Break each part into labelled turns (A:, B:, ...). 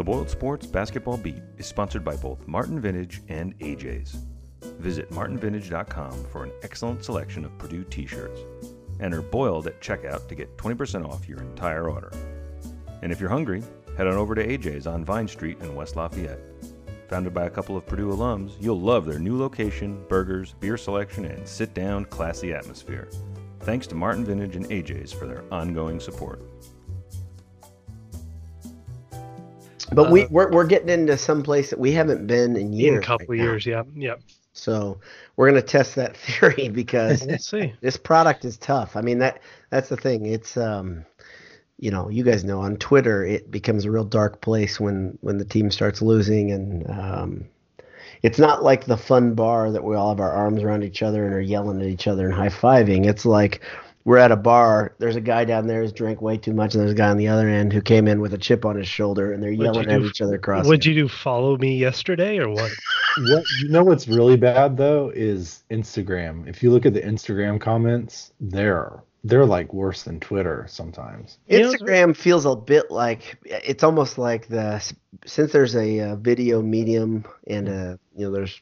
A: The Boiled Sports Basketball Beat is sponsored by both Martin Vintage and AJ's. Visit martinvintage.com for an excellent selection of Purdue t shirts. Enter Boiled at checkout to get 20% off your entire order. And if you're hungry, head on over to AJ's on Vine Street in West Lafayette. Founded by a couple of Purdue alums, you'll love their new location, burgers, beer selection, and sit down, classy atmosphere. Thanks to Martin Vintage and AJ's for their ongoing support.
B: But we we're, we're getting into some place that we haven't been in years.
C: in a couple
B: right
C: years. Yeah, yeah.
B: So we're gonna test that theory because this product is tough. I mean that that's the thing. It's um you know, you guys know on Twitter it becomes a real dark place when when the team starts losing and um it's not like the fun bar that we all have our arms around each other and are yelling at each other and high-fiving. It's like we're at a bar, there's a guy down there who's drank way too much and there's a guy on the other end who came in with a chip on his shoulder and they're
C: What'd
B: yelling
C: you
B: at
C: do?
B: each other across.
C: What'd you do? Follow me yesterday or what?
D: What you know what's really bad though is Instagram. If you look at the Instagram comments, they're they're like worse than Twitter sometimes.
B: Instagram feels a bit like it's almost like the since there's a, uh video medium and a you know there's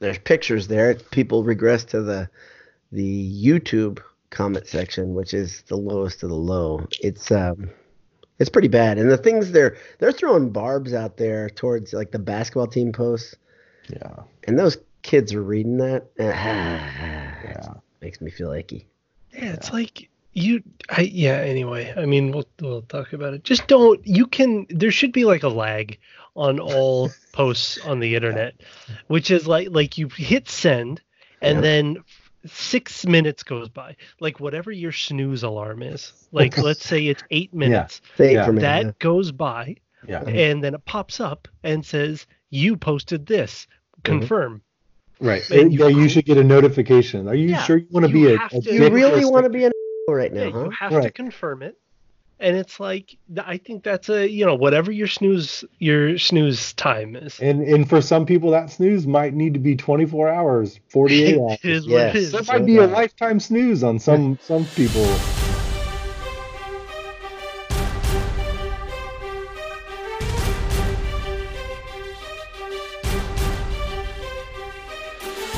B: there's pictures there people regress to the the YouTube comment section which is the lowest of the low it's um it's pretty bad and the things they're they're throwing barbs out there towards like the basketball team posts
D: Yeah.
B: and those kids are reading that
D: Yeah.
B: makes me feel icky
C: Yeah, it's like you. I yeah. Anyway, I mean, we'll we'll talk about it. Just don't. You can. There should be like a lag on all posts on the internet, which is like like you hit send, and
B: Yeah.
C: then six minutes goes by. Like whatever your snooze alarm is. Like let's say it's eight minutes.
B: Say it
D: Yeah.
B: for me
C: That
B: yeah.
C: goes by,
D: Yeah.
C: and then it pops up and says you posted this.
B: Mm-hmm.
C: Confirm.
D: Right.
C: And you
D: yeah, you should get a notification. Are you
C: Yeah,
D: sure you want to
C: you
D: be a, a
C: to-
B: you really want to be an right now
C: Yeah,
B: huh
C: you have to confirm it. And it's like I think that's a you know whatever your snooze your snooze time is.
D: And and for some people that snooze might need to be 24 hours, 48 hours.
C: it is
B: Yes.
C: it is.
D: That
B: So
D: might be a lifetime snooze on some some people.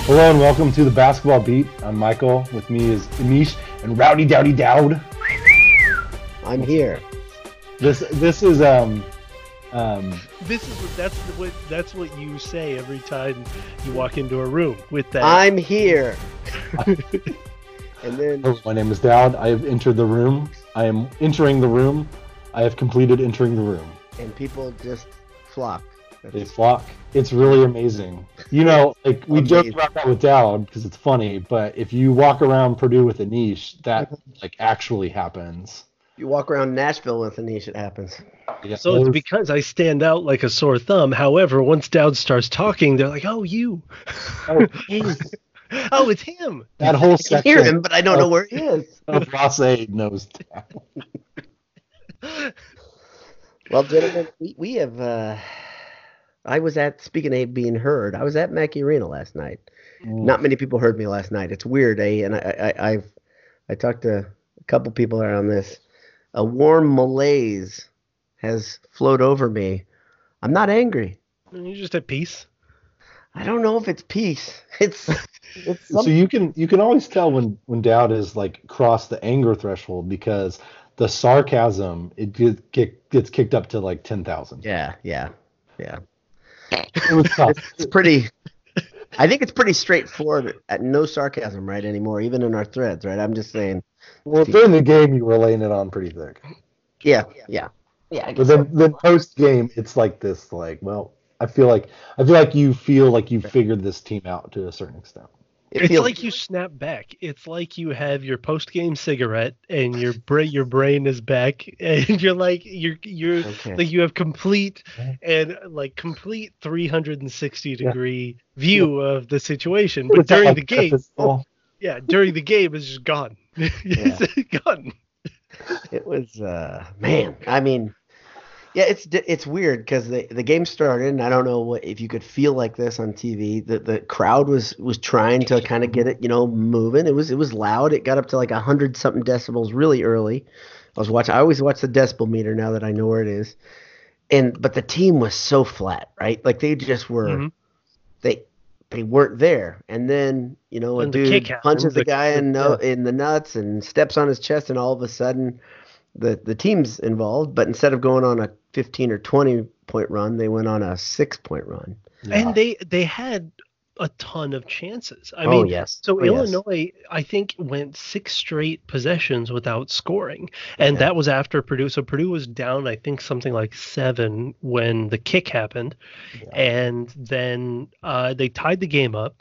D: Hello and welcome to the Basketball Beat. I'm Michael. With me is Anish and Rowdy Dowdy Dowd.
B: I'm here.
D: This this is um um
C: This is what that's what that's what you say every time you walk into a room with that.
B: I'm here. and then
D: my name is Dowd. I have entered the room. I am entering the room. I have completed entering the room.
B: and people just flock.
D: They flock. It's really amazing. You know, like we joke about that with Dowd because it's funny, but if you walk around Purdue with Anish, that like actually happens.
B: You walk around Nashville with Anish, it happens.
D: Yeah,
C: so it's because I stand out like a sore thumb. However, once Dowd starts talking, they're like, "Oh, you!
D: oh,
C: oh, it's him!"
D: that whole section.
B: I can hear him, but I don't know where he is.
D: of Ross-Ade knows Dowd.
B: Well, gentlemen, we, we have. Uh, I was at speaking of being heard. I was at Mackey Arena last night. Not many people heard me last night. It's weird, eh? And I, I, I've, I talked to a couple people around this. A warm malaise has flowed over me. I'm not angry.
C: You're just at peace.
B: I don't know if it's peace. It's, it's
D: So you can you can always tell when when Dowd is like crossed the anger threshold because the sarcasm it get, get, gets kicked up to like ten thousand.
B: yeah, yeah, yeah.
D: It was tough.
B: It's pretty. I think it's pretty straightforward. At no sarcasm, right anymore, even in our threads, right? I'm just saying.
D: Well, during the game you were laying it on pretty thick.
B: Yeah, yeah, yeah. I
D: But then,
B: so.
D: then post game, it's like this. Like, well, I feel like I feel like you feel like you figured this team out to a certain extent.
B: It
C: it's like you snap back. It's like you have your post game cigarette and your brain your brain is back and you're like you're you're
B: Okay.
C: like you have complete and like complete 360 degree view of the situation. But during the game,
D: Oh,
C: yeah, during the game it's just gone. it's gone.
B: It was uh man. I mean, yeah, it's it's weird because the the game started, and I don't know what if you could feel like this on TV. The the crowd was was trying to kind of get it, you know, moving. It was it was loud. It got up to like a hundred something decibels really early. I was watching. I always watch the decibel meter now that I know where it is. and but the team was so flat, right? Like they just were
C: Mhm.
B: they they weren't there. And then, you know, a dude punches the
C: the-
B: guy in no,
C: yeah.
B: in the nuts and steps on his chest and all of a sudden the the team's involved, but instead of going on a 15 or 20 point run, they went on a 6 point run.
C: And they they had a ton of chances. I
B: oh
C: mean,
B: yes.
C: So
B: Oh, yes.
C: Illinois, I think, went six straight possessions without scoring, and
B: Yeah.
C: that was after Purdue. So Purdue was down, I think, something like seven when the kick happened, and then uh, they tied the game up.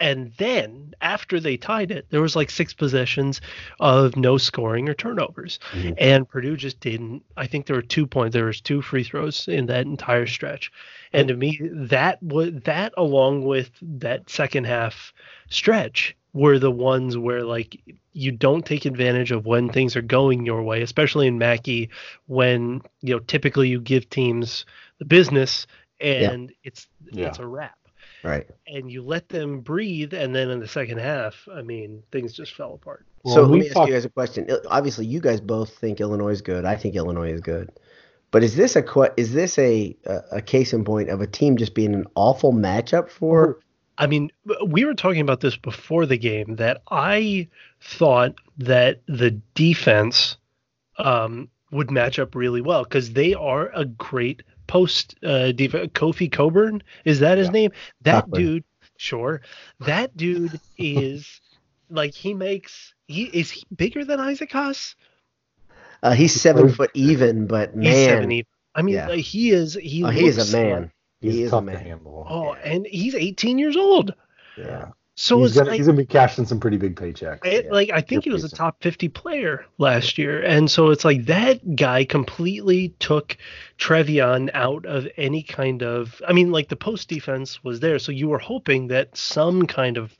C: And then after they tied it, there was like six possessions of no scoring or turnovers,
B: Mhm.
C: and Purdue just didn't. I think there were two points. There was two free throws in that entire stretch, and to me, that was that along with that second half stretch were the ones where like you don't take advantage of when things are going your way, especially in Mackey when you know typically you give teams the business and it's
D: Yeah.
C: it's a wrap
B: Right.
C: and you let them breathe and then in the second half i mean things just fell apart
D: Well,
B: so let
D: we
B: me ask you guys a question. Obviously, you guys both think Illinois is good. I think Illinois is good. But is this a is this a, a a case in point of a team just being an awful matchup for?
C: i mean we were talking about this before the game that i thought that the defense um, would match up really well because they are a great post uh, defense. Kofi Cockburn is that his
D: Yeah.
C: name? That
B: Cockburn.
C: dude, sure. That dude is like he makes. He is he bigger than Isaac Haas?
B: Uh, he's seven foot even, but
C: He's
B: man,
C: seven even. I mean,
B: Yeah.
C: like, he is. He
B: oh, he is a man.
D: He's
B: he is a
D: tough to
B: man.
D: handle.
C: oh, and he's 18 years old.
B: Yeah.
C: So
D: he's gonna
C: like
D: he's gonna be cashing some pretty big paychecks.
C: It,
B: Yeah.
C: like I think he
D: You're
C: was a top 50 player last year, and so it's like that guy completely took Trevion out of any kind of. I mean, like the post defense was there, so you were hoping that some kind of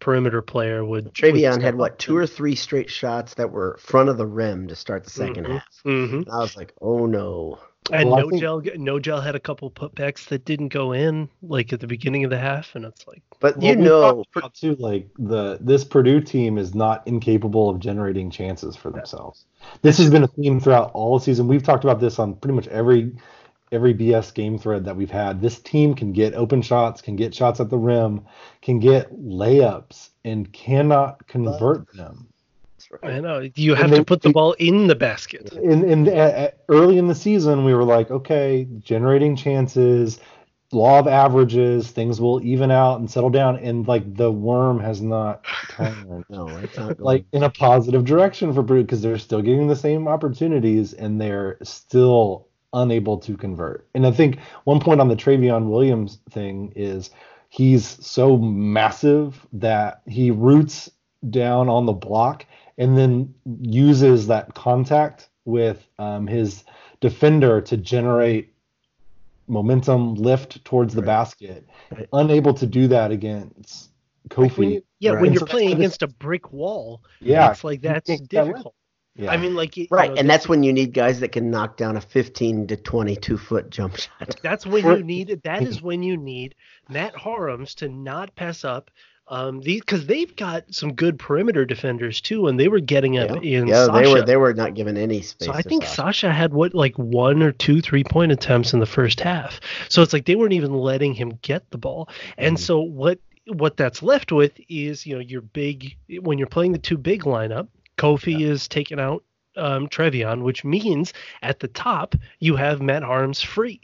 C: perimeter player would. would
B: Trevion
C: step
B: had what two or three straight shots that were front of the rim to start the 2nd
C: Mhm.
B: half.
C: Mhm.
B: I was like, oh no.
C: And
D: Well,
C: no
D: think-
C: gel, no gel had a couple putbacks that didn't go in, like at the beginning of the half, and it's like,
B: But
D: Well,
B: you know,
D: too, like the this Purdue team is not incapable of generating chances for themselves. This has been a theme throughout all season. We've talked about this on pretty much every every BS game thread that we've had. This team can get open shots, can get shots at the rim, can get layups, and cannot convert them.
C: I know. You have
D: they-
C: to put the ball in the basket.
D: in in uh, early in the season we were like okay generating chances law of averages things will even out and settle down. And like the worm has not turned
B: no, it's not
D: like in a positive direction for Purdue because they're still getting the same opportunities and they're still unable to convert. And I think one point on the Trevion Williams thing is he's so massive that he roots down on the block and then uses that contact with um, his defender to generate momentum lift towards the
B: Right.
D: basket.
B: Right.
D: Unable to do that against
C: Like
D: Kofi.
C: when you, yeah,
B: Right.
C: when you're
D: so
C: playing against a brick wall,
D: yeah,
C: it's like that's
D: can't that
C: difficult.
D: yeah.
C: I mean, like you
B: right,
C: know,
B: and that's when you need guys that can knock down a 15 to 22 foot jump shot.
C: That's when you need that is when you need Matt Haarms to not pass up. Um, these because they've got some good perimeter defenders too, and they were getting up
B: Yeah,
C: in
B: yeah
C: Sasha.
B: they were they were not given any space.
C: so I think
B: Sasha.
C: Sasha had what like one or two three point attempts in the first half. So it's like they weren't even letting him get the ball. And
B: Mhm.
C: so what what that's left with is you know your big when you're playing the two big lineup, Kofi is taking out um, Trevion, which means at the top you have Matt Haarms free.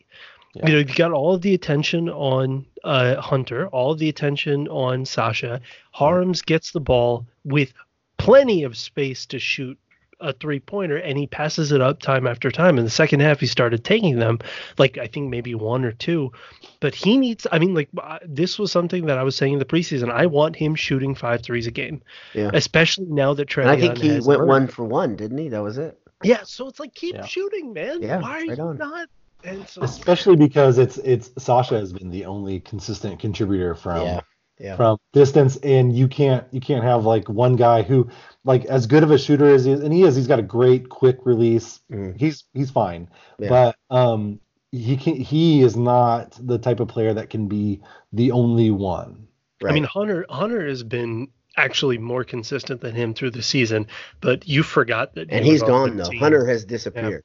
D: Yeah.
C: You know, you've got all of the attention on uh, Hunter, all of the attention on Sasha. Haarms gets the ball with plenty of space to shoot a three pointer, and he passes it up time after time. In the second half, he started taking them, like I think maybe one or two. But he needs, I mean, like uh, this was something that I was saying in the preseason. I want him shooting five threes a game,
B: Yeah.
C: especially now that Trevion
B: And I think he went one for one, didn't he? That was it.
C: Yeah, so it's like keep
D: Yeah.
C: shooting, man.
B: Yeah,
C: Why are
B: right
C: you
B: on.
C: not? And so
D: especially because it's it's Sasha has been the only consistent contributor from
B: Yeah, yeah.
D: from distance and you can't you can't have like one guy who like as good of a shooter as he is and he is he's got a great quick release
B: Mm.
D: he's he's fine
B: Yeah.
D: but um he can he is not the type of player that can be the only one
B: Right.
C: I mean, Hunter Hunter has been actually more consistent than him through the season, but you forgot that.
B: and he's gone
C: the
B: though.
C: team.
B: Hunter has disappeared.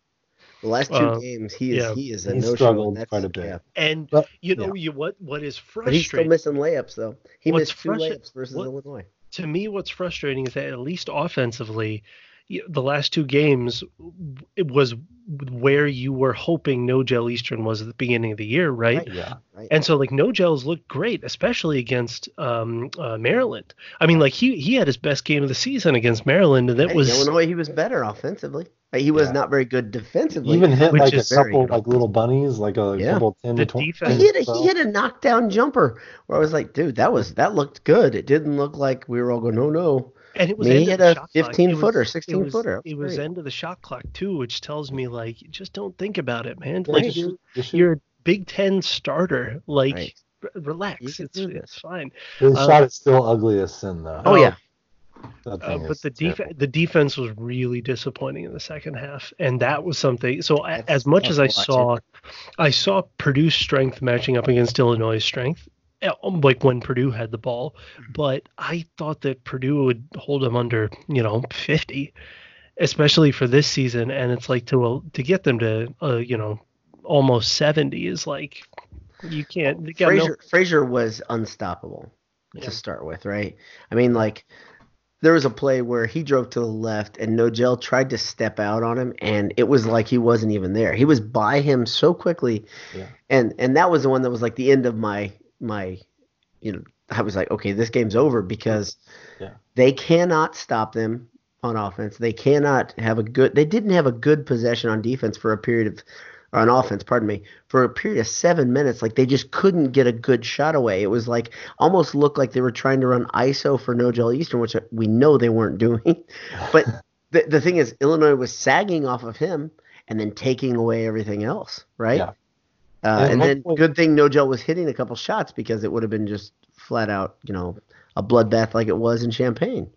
B: The last two
C: Uh,
B: games, he is
C: yeah.
B: he is a
D: He
B: no show.
D: struggled
B: That's,
D: quite a bit.
B: Yeah.
C: And
D: But-
C: you know, you what what is frustrating?
B: But he's still missing layups though. He
C: What's
B: missed two
C: frustra-
B: layups versus
C: what-
B: Illinois.
C: to me, what's frustrating is that at least offensively, y- the last two games, it was where you were hoping Nojel Eastern was at the beginning of the year, right?
B: Right.
D: Yeah.
B: Right.
C: And so like Nojel's looked great, especially against um, uh, Maryland. I mean, like he he had his best game of the season against Maryland, and that
B: Hey,
C: was
B: Illinois. He was better offensively. Like, He was
D: Yeah.
B: not very good defensively.
D: Even hit like a couple like little bunnies, like a
B: Yeah.
D: couple ten
C: The
D: to twenty.
C: defense-
B: he hit a, he hit a knockdown jumper where I was like, dude, that was that looked good. It didn't look like we were all going, no, no.
C: And it was
B: I mean,
C: end
B: he
C: of the
B: a
C: shot clock.
B: 15
C: It was-
B: footer,
C: it
B: 16
C: was-
B: footer.
C: It was
B: Great.
C: end of the shot clock too, which tells me like just don't think about it, man.
D: Yeah,
C: like you're,
D: shoot- just
C: you're a Big Ten starter. Like
B: Right.
C: r- relax, it's it's fine.
D: The
C: uh,
D: shot is still ugly as sin though.
B: Oh, yeah.
C: Uh, but the
D: terrible.
C: defense, the defense was really disappointing in the second half, and that was something. So a-
B: That's
C: as much as I
B: to watch
C: saw, I saw Purdue's strength matching up against Illinois' strength, like when Purdue had the ball.
B: Mm-hmm.
C: But I thought that Purdue would hold them under, you know, fifty, especially for this season. And it's like to uh, to get them to, uh, you know, almost seventy is like you can't. you got no-
B: Frazier Frazier was unstoppable
C: Yeah.
B: to start with, right? I mean, like there was a play where he drove to the left and Nojel tried to step out on him, and it was like he wasn't even there. He was by him so quickly,
D: Yeah.
B: and and that was the one that was like the end of my my, you know, I was like, okay, this game's over because
D: Yeah.
B: they cannot stop them on offense. They cannot have a good. They didn't have a good possession on defense for a period of, or on offense, pardon me, for a period of seven minutes. Like they just couldn't get a good shot away. It was like almost looked like they were trying to run ISO for Nojel Eastern, which we know they weren't doing. But the the thing is, Illinois was sagging off of him and then taking away everything else, right?
D: Yeah.
B: Uh,
D: And
B: and then good thing Nojel was hitting a couple shots because it would have been just flat out, you know, a bloodbath like it was in Champaign.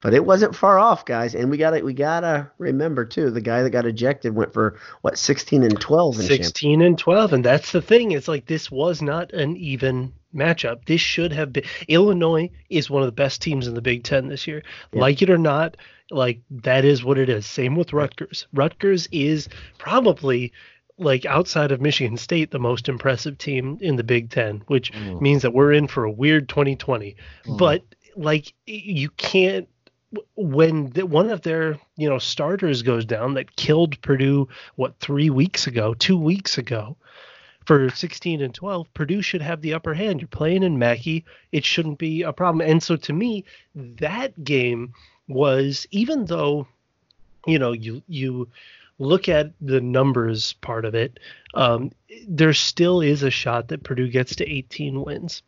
B: But it wasn't far off, guys. And we gotta we gotta remember too, the guy that got ejected went for what sixteen and twelve in Champaign.
C: 16 and 12 and that's the thing it's like this was not an even matchup this should have been illinois is one of the best teams in the big ten this year
B: Yeah.
C: like it or not like that is what it is same with rutgers rutgers is probably like outside of michigan state the most impressive team in the big ten which
D: Mm.
C: means that we're in for a weird 2020
D: Mm.
C: but like you can't when the, one of their you know starters goes down that killed Purdue what three weeks ago, two weeks ago, for 16 and 12, Purdue should have the upper hand. You're playing in Mackey, it shouldn't be a problem. And so to me, that game was even though you know you you look at the numbers part of it, um, there still is a shot that Purdue gets to 18 wins.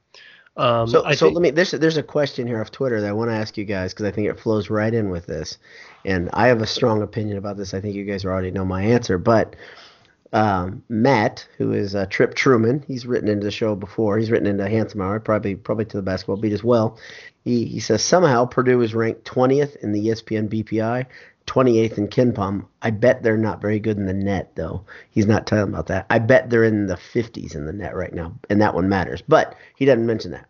C: Um,
B: So,
C: I
B: so
C: think-
B: let me. There's there's a question here off Twitter that I want to ask you guys because I think it flows right in with this, and I have a strong opinion about this. I think you guys already know my answer, but um, Matt, who is uh, Trip Truman, he's written into the show before. He's written into Handsome Hour, probably probably to the basketball beat as well. He he says somehow Purdue is ranked 20th in the ESPN BPI. 28th in KenPom. I bet they're not very good in the net, though. He's not telling about that. I bet they're in the 50s in the net right now, and that one matters. But he doesn't mention that.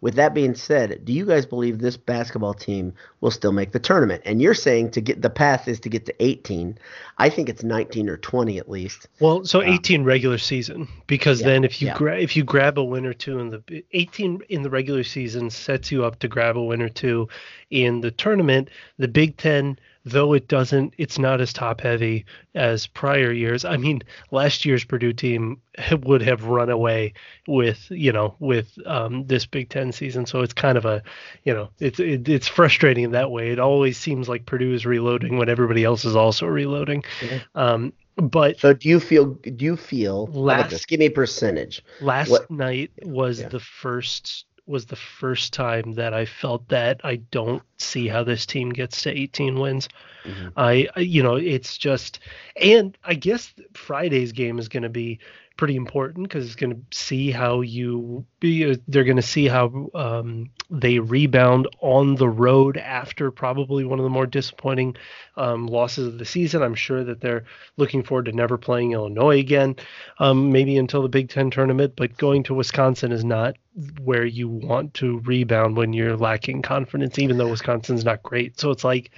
B: With that being said, do you guys believe this basketball team will still make the tournament? And you're saying to get the path is to get to 18. I think it's 19 or 20 at least.
C: Well, so
B: Um,
C: 18 regular season because
B: yeah,
C: then if you
B: yeah.
C: grab if you grab a win or two in the 18 in the regular season sets you up to grab a win or two in the tournament. The Big 10 though it doesn't it's not as top heavy as prior years. I mean, last year's Purdue team would have run away with, you know, with um, this Big 10 season. So it's kind of a, you know, it's it, it's frustrating in that way. It always seems like Purdue is reloading when everybody else is also reloading.
B: Yeah.
C: Um, but
B: So do you feel do you feel
C: Last-
B: Give me a percentage.
C: last
B: What-
C: night was
B: Yeah.
C: the first was the first time that I felt that I don't see how this team gets to 18 wins.
B: Mhm.
C: I, I you know it's just and I guess Friday's game is going to be pretty important because it's going to see how you be they're going to see how um, they rebound on the road after probably one of the more disappointing um, losses of the season. I'm sure that they're looking forward to never playing Illinois again, um, maybe until the Big Ten tournament. But going to Wisconsin is not where you want to rebound when you're lacking confidence, even though Wisconsin's not great. So it's like,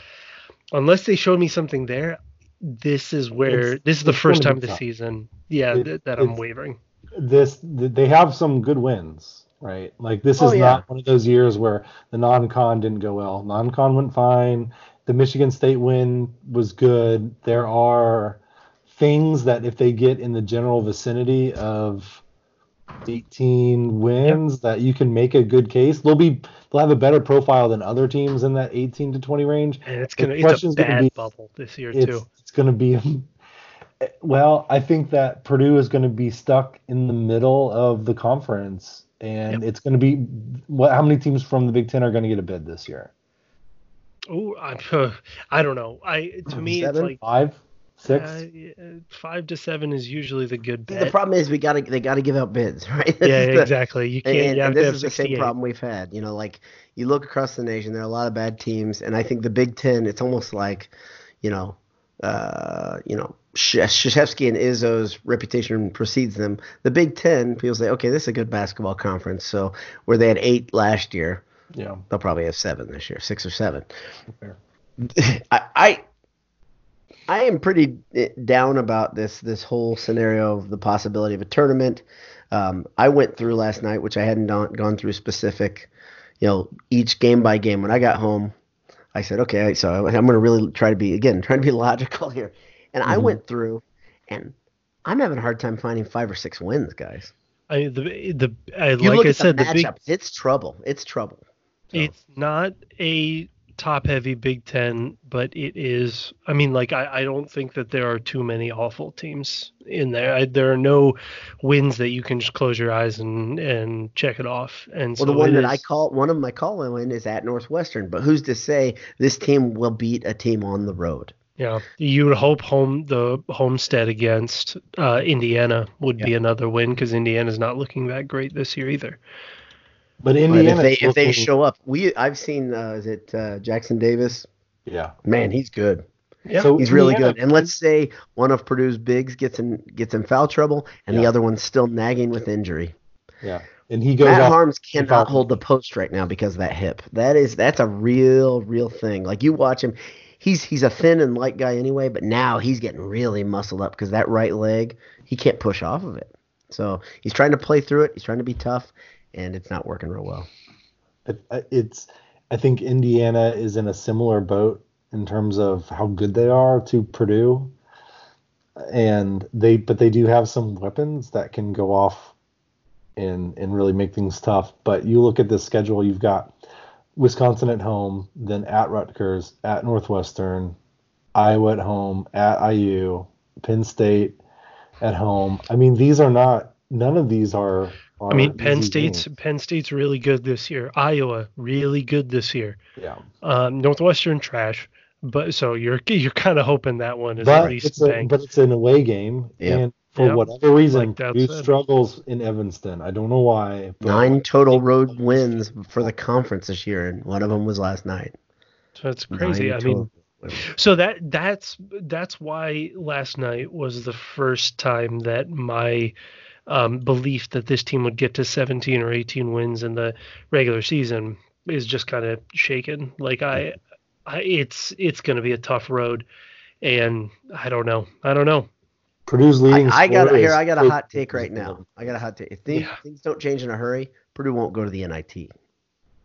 C: unless they show me something there, this is where
D: It's-
C: this is the first time
D: be
C: this
D: tough.
C: season, yeah,
D: It-
C: that, that I'm wavering.
D: this th- they have some good wins, right? Like this
B: Oh,
D: is
B: yeah.
D: not one of those years where the non-con didn't go well. Non-con went fine. The Michigan State win was good. There are things that if they get in the general vicinity of 18 wins that you can make a good case. They'll be they'll have a better profile than other teams in that 18 to 20 range.
C: And it's gonna it's a
D: question's gonna be-
C: bubble this year
D: It's
C: too.
D: it's going to be well, I think that Purdue is going to be stuck in the middle of the conference and it's going to be what how many teams from the Big 10 are going to get a bid this year?
C: Oh, I, I don't know. I to me it's like
D: 5, 6?
C: uh, five to seven is usually the good
B: See,
C: bet.
B: the problem is we got to they got to give out bids, right? This
C: yeah,
B: the-
C: exactly. You can't.
B: and-
C: you
B: and this is the same problem we've had. You know, like you look across the nation, there are a lot of bad teams, and I think the Big Ten, it's almost like, you know, uh, you know, Krzyzewski and Izzo's reputation precedes them. The Big Ten, people say, okay, this is a good basketball conference. So where they had eight last year,
D: Yeah.
B: they'll probably have seven this year, six or seven.
D: Fair.
B: I, I I am pretty eh, down about this this whole scenario of the possibility of a tournament. Um, I went through last night, which I hadn't gone, gone through specific, you know, each game by game. When I got home, I said, okay, so I'm going to really try to be again trying to be logical here, and I
D: Mhm.
B: went through, and I'm having a hard time finding five or six wins, guys.
C: I the the I,
B: You
C: like I said
B: the
C: the big
B: matchups, it's trouble. It's trouble. So-
C: It's not a top heavy Big Ten, but it is. I mean, like I, I don't think that there are too many awful teams in there. I, there are no wins that you can just close your eyes and and check it off. And
B: Well,
C: so
B: the one that I call one of my call win is at Northwestern, but who's to say this team will beat a team on the road?
C: Yeah, you would hope home the Homestead against uh, Indiana would be another win because Indiana's not looking that great this year either.
D: But
B: But if they if they show up, we I've seen uh, is it uh, Jackson Davis?
D: Yeah.
B: Man, he's good.
C: Yeah,
D: So
B: He's really
D: Indiana-
B: good. And let's say one of Purdue's bigs gets in gets in foul trouble, and the other one's still nagging with injury.
D: Yeah. And he goes
B: Matt
D: off
B: Haarms
D: foul.
B: cannot hold the post right now because of that hip. That is that's a real real thing. Like you watch him, he's he's a thin and light guy anyway, but now he's getting really muscled up because that right leg he can't push off of it. So he's trying to play through it. He's trying to be tough, and it's not working real well.
D: it- uh, it's I think Indiana is in a similar boat in terms of how good they are to Purdue, and they but they do have some weapons that can go off and and really make things tough. But you look at the schedule, you've got Wisconsin at home, then at Rutgers, at Northwestern, Iowa at home, at IU, Penn State at home. I mean, these are not none of these are. Are
C: I mean Penn State's
D: games.
C: Penn State's really good this year. Iowa really good this year.
D: yeah.
C: Um, Northwestern trash. But so you're you're kind of hoping that one is
D: but
C: at least
D: it's a, but it's an away game,
B: Yep.
D: and for
C: Yep.
D: whatever reason,
C: Like that
D: Purdue
C: said.
D: struggles in Evanston. I don't know why. but-
B: Nine total road wins for the conference this year, and one of them was last night.
C: so it's crazy.
B: Nine
C: I mean. So that that's that's why last night was the first time that my um, belief that this team would get to 17 or 18 wins in the regular season is just kind of shaken. Like I, I it's it's going to be a tough road, and I don't know. I don't know.
D: Purdue's leading.
B: I, I got
D: scorer
B: here.
D: is
B: I got a hot take right now. I got a hot take. If things,
C: Yeah.
B: things don't change in a hurry, Purdue won't go to the NIT.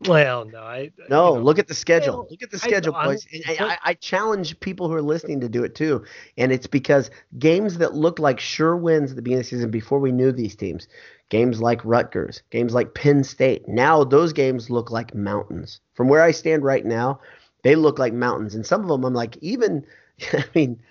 C: Well, no, I
B: No,
C: you know,
B: look at the schedule.
C: Well,
B: look at the schedule,
C: I'm-
B: boys. And I, I, I challenge people who are listening to do it too. And it's because games that look like sure wins at the beginning of the season before we knew these teams, games like Rutgers, games like Penn State, now those games look like mountains. From where I stand right now, they look like mountains. And some of them, I'm like, even, I mean,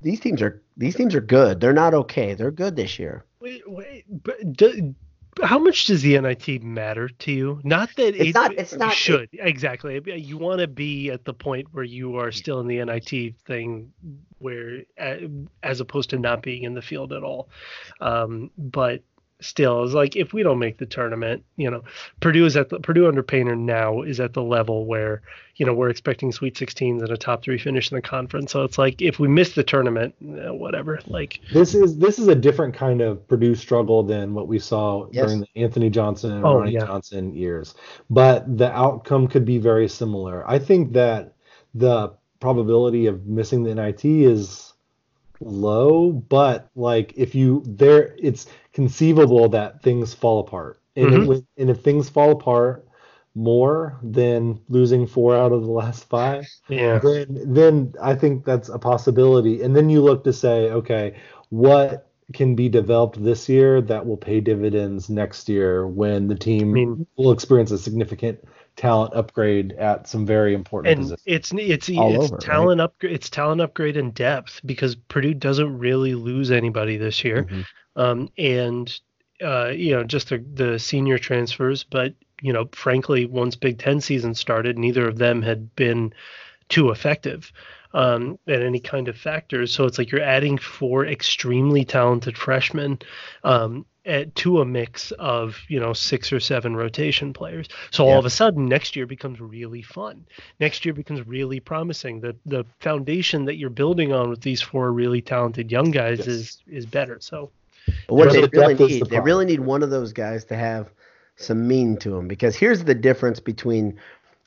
B: these teams are these teams are good. They're not okay. They're good this year.
C: Wait, wait, but do, how much does the NIT matter to you? Not that
B: It's
C: it,
B: not- it's not-
C: should exactly. You want to be at the point where you are still in the NIT thing, where uh, as opposed to not being in the field at all. Um, but still, it's like if we don't make the tournament, you know, Purdue is at the Purdue under Painter now is at the level where you know we're expecting Sweet 16s and a top three finish in the conference. So it's like if we miss the tournament, eh, whatever. Like
D: This is this is a different kind of Purdue struggle than what we saw
B: Yes.
D: during the Anthony Johnson and
C: Oh,
D: Ronnie
C: yeah.
D: Johnson years. But the outcome could be very similar. I think that the probability of missing the NIT is low, but like if you there, it's conceivable that things fall apart, and
C: Mhm.
D: if, and if things fall apart more than losing four out of the last five,
C: Yeah.
D: then then I think that's a possibility. And then you look to say, okay, what can be developed this year that will pay dividends next year when the team
C: I mean-
D: will experience a significant talent upgrade at some very important
C: and
D: positions.
C: it's it's
B: All
C: it's
B: over, right?
C: talent upgrade it's talent upgrade in depth because Purdue doesn't really lose anybody this year,
B: Mhm.
C: um, and uh, you know just the, the senior transfers, but you know frankly once Big Ten season started, neither of them had been too effective um, at any kind of factors. So it's like you're adding four extremely talented freshmen um, at, to a mix of you know six or seven rotation players. So all of a sudden next year becomes really fun. Next year becomes really promising. The the foundation that you're building on with these four really talented young guys
D: Yes.
C: is is better. So
B: what
D: Yeah,
B: they really need,
D: the
B: they
D: problem.
B: really need one of those guys to have some mean to them. Because here's the difference between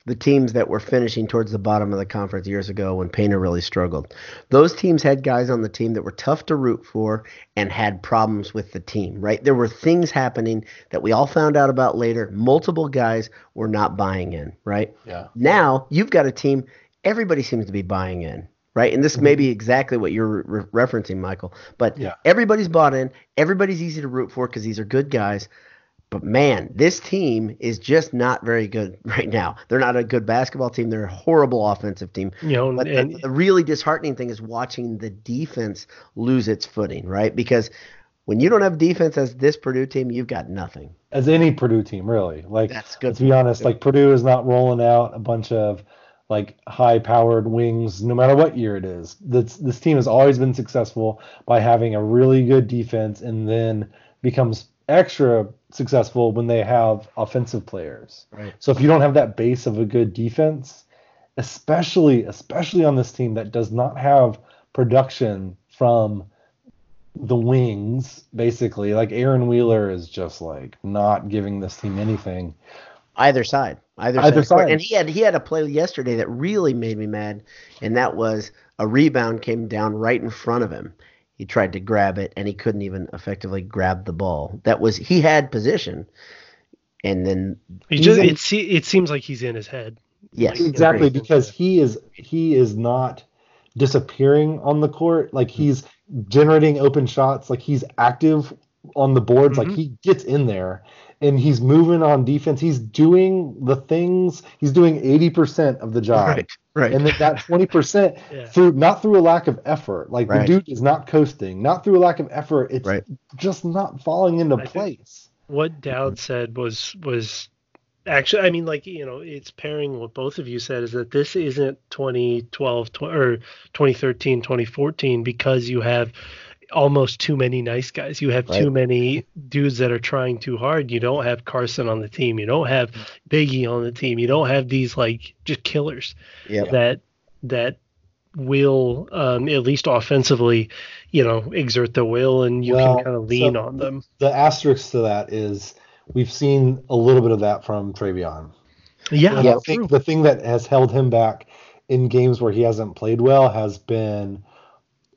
B: the teams that were finishing towards the bottom of the conference years ago when Painter really struggled. Those teams had guys on the team that were tough to root for and had problems with the team, right? There were things happening that we all found out about later. Multiple guys were not buying in, right?
D: yeah.
B: Now you've got a team, everybody seems to be buying in, right? And this may mm-hmm. be exactly what you're re- referencing, Michael. But
D: Yeah.
B: everybody's bought in, everybody's easy to root for because these are good guys. But man, this team is just not very good right now. They're not a good basketball team. They're a horrible offensive team.
C: you know,
B: But
C: and,
B: the, the really disheartening thing is watching the defense lose its footing, right? Because when you don't have defense as this Purdue team, you've got nothing.
D: As any Purdue team, really. Like
B: That's good.
D: let's be honest, like Purdue is not rolling out a bunch of like high powered wings no matter what year it is. This this team has always been successful by having a really good defense and then becomes extra successful when they have offensive players.
B: Right.
D: So if you don't have that base of a good defense, especially especially on this team that does not have production from the wings, basically, like Aaron Wheeler is just like not giving this team anything.
B: Either side. Either,
D: Either
B: side.
D: side.
B: And he had he had a play yesterday that really made me mad, and that was a rebound came down right in front of him. He tried to grab it and he couldn't even effectively grab the ball. That was he had position, and then
C: he just
D: He's-
C: it, se- it seems like he's in his head.
B: yes,
D: exactly because he is he is not disappearing on the court. Like he's generating open shots. Like he's active on the boards. Like
C: Mhm.
D: he gets in there and he's moving on defense. He's doing the things he's doing 80% of the job.
B: Right, right.
D: and then that 20%
C: Yeah.
D: through not through a lack of effort like
B: Right.
D: the dude is not coasting not through a lack of effort it's
B: Right.
D: just not falling into
C: I
D: place
C: what Dowd said was was actually I mean like you know it's pairing what both of you said is that this isn't 2012 tw- or 2013 2014 because you have almost too many nice guys you have
B: Right.
C: too many dudes that are trying too hard you don't have Carsen on the team you don't have Biggie on the team you don't have these like just killers
B: Yep.
C: that that will um, at least offensively you know exert the will and you
D: Well,
C: can kind of lean
D: so-
C: on them
D: the asterisk to that is we've seen a little bit of that from Trevion.
C: yeah,
B: Yeah.
D: I think the thing that has held him back in games where he hasn't played well has been